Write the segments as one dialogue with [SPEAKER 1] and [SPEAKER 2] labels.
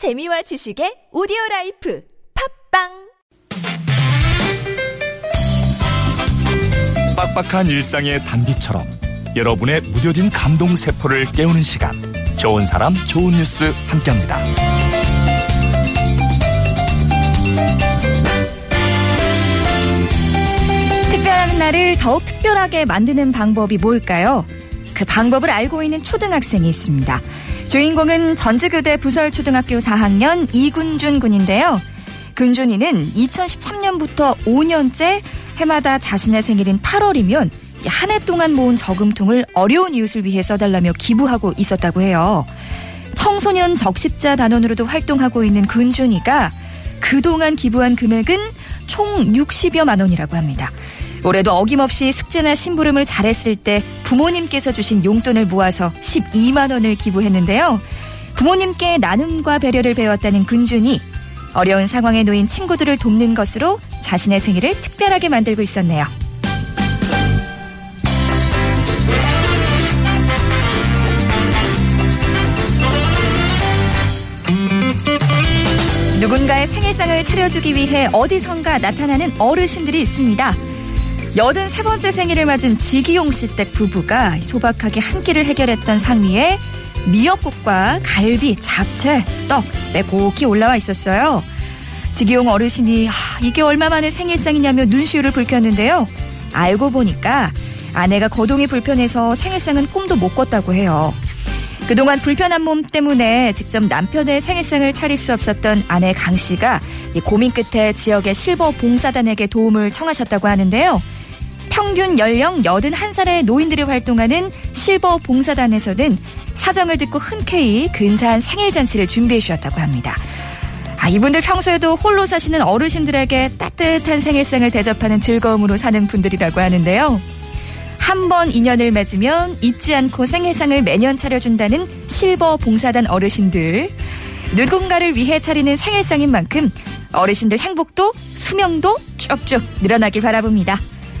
[SPEAKER 1] 재미와 지식의 오디오 라이프 팟빵
[SPEAKER 2] 빡빡한 일상의 단비처럼 여러분의 무뎌진 감동 세포를 깨우는 시간 좋은 사람 좋은 뉴스 함께합니다.
[SPEAKER 3] 특별한 날을 더욱 특별하게 만드는 방법이 뭘까요? 그 방법을 알고 있는 초등학생이 있습니다. 주인공은 전주교대 부설초등학교 4학년 이군준 군인데요. 군준이는 2013년부터 5년째 해마다 자신의 생일인 8월이면 한 해 동안 모은 저금통을 어려운 이웃을 위해 써달라며 기부하고 있었다고 해요. 청소년 적십자 단원으로도 활동하고 있는 군준이가 그동안 기부한 금액은 총 60여만 원이라고 합니다. 올해도 어김없이 숙제나 심부름을 잘했을 때 부모님께서 주신 용돈을 모아서 12만 원을 기부했는데요. 부모님께 나눔과 배려를 배웠다는 근준이 어려운 상황에 놓인 친구들을 돕는 것으로 자신의 생일을 특별하게 만들고 있었네요. 누군가의 생일상을 차려주기 위해 어디선가 나타나는 어르신들이 있습니다. 83번째 생일을 맞은 지기용 씨댁 부부가 소박하게 한 끼를 해결했던 상위에 미역국과 갈비, 잡채, 떡 빼곡히 올라와 있었어요. 지기용 어르신이 아, 이게 얼마 만에 생일상이냐며 눈시울을 붉혔는데요. 알고 보니까 아내가 거동이 불편해서 생일상은 꿈도 못 꿨다고 해요. 그동안 불편한 몸 때문에 직접 남편의 생일상을 차릴 수 없었던 아내 강 씨가 고민 끝에 지역의 실버 봉사단에게 도움을 청하셨다고 하는데요. 평균 연령 81살의 노인들이 활동하는 실버 봉사단에서는 사정을 듣고 흔쾌히 근사한 생일 잔치를 준비해 주셨다고 합니다. 아, 이분들 평소에도 홀로 사시는 어르신들에게 따뜻한 생일상을 대접하는 즐거움으로 사는 분들이라고 하는데요. 한 번 인연을 맺으면 잊지 않고 생일상을 매년 차려준다는 실버 봉사단 어르신들. 누군가를 위해 차리는 생일상인 만큼 어르신들 행복도 수명도 쭉쭉 늘어나길 바라봅니다.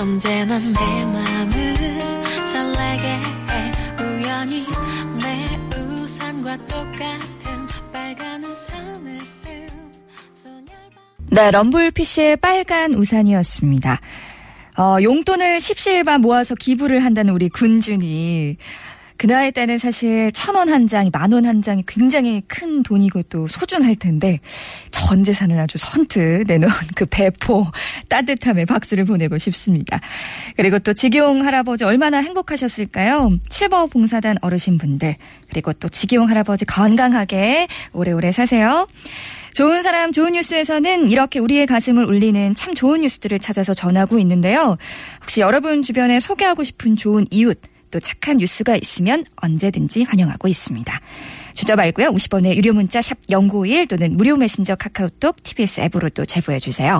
[SPEAKER 4] 언제나 내 맘을 설레게 해 우연히 내 우산과 똑같은 빨간 우산을 쓴 소녀반
[SPEAKER 3] 네, 럼블피쉬의 빨간 우산이었습니다. 어, 용돈을 십시일반 모아서 기부를 한다는 우리 군준이. 그 나이 때는 사실 천 원 한 장이, 만 원 한 장이 굉장히 큰 돈이고 또 소중할 텐데, 전 재산을 아주 선뜻 내놓은 그 배포 따뜻함에 박수를 보내고 싶습니다. 그리고 또 지기용 할아버지 얼마나 행복하셨을까요? 실버 봉사단 어르신분들, 그리고 또 지기용 할아버지 건강하게 오래오래 사세요. 좋은 사람 좋은 뉴스에서는 이렇게 우리의 가슴을 울리는 참 좋은 뉴스들을 찾아서 전하고 있는데요. 혹시 여러분 주변에 소개하고 싶은 좋은 이웃 또 착한 뉴스가 있으면 언제든지 환영하고 있습니다. 주저 말고요. 50원의 유료 문자 샵 0951 또는 무료 메신저 카카오톡 TBS 앱으로 또 제보해 주세요.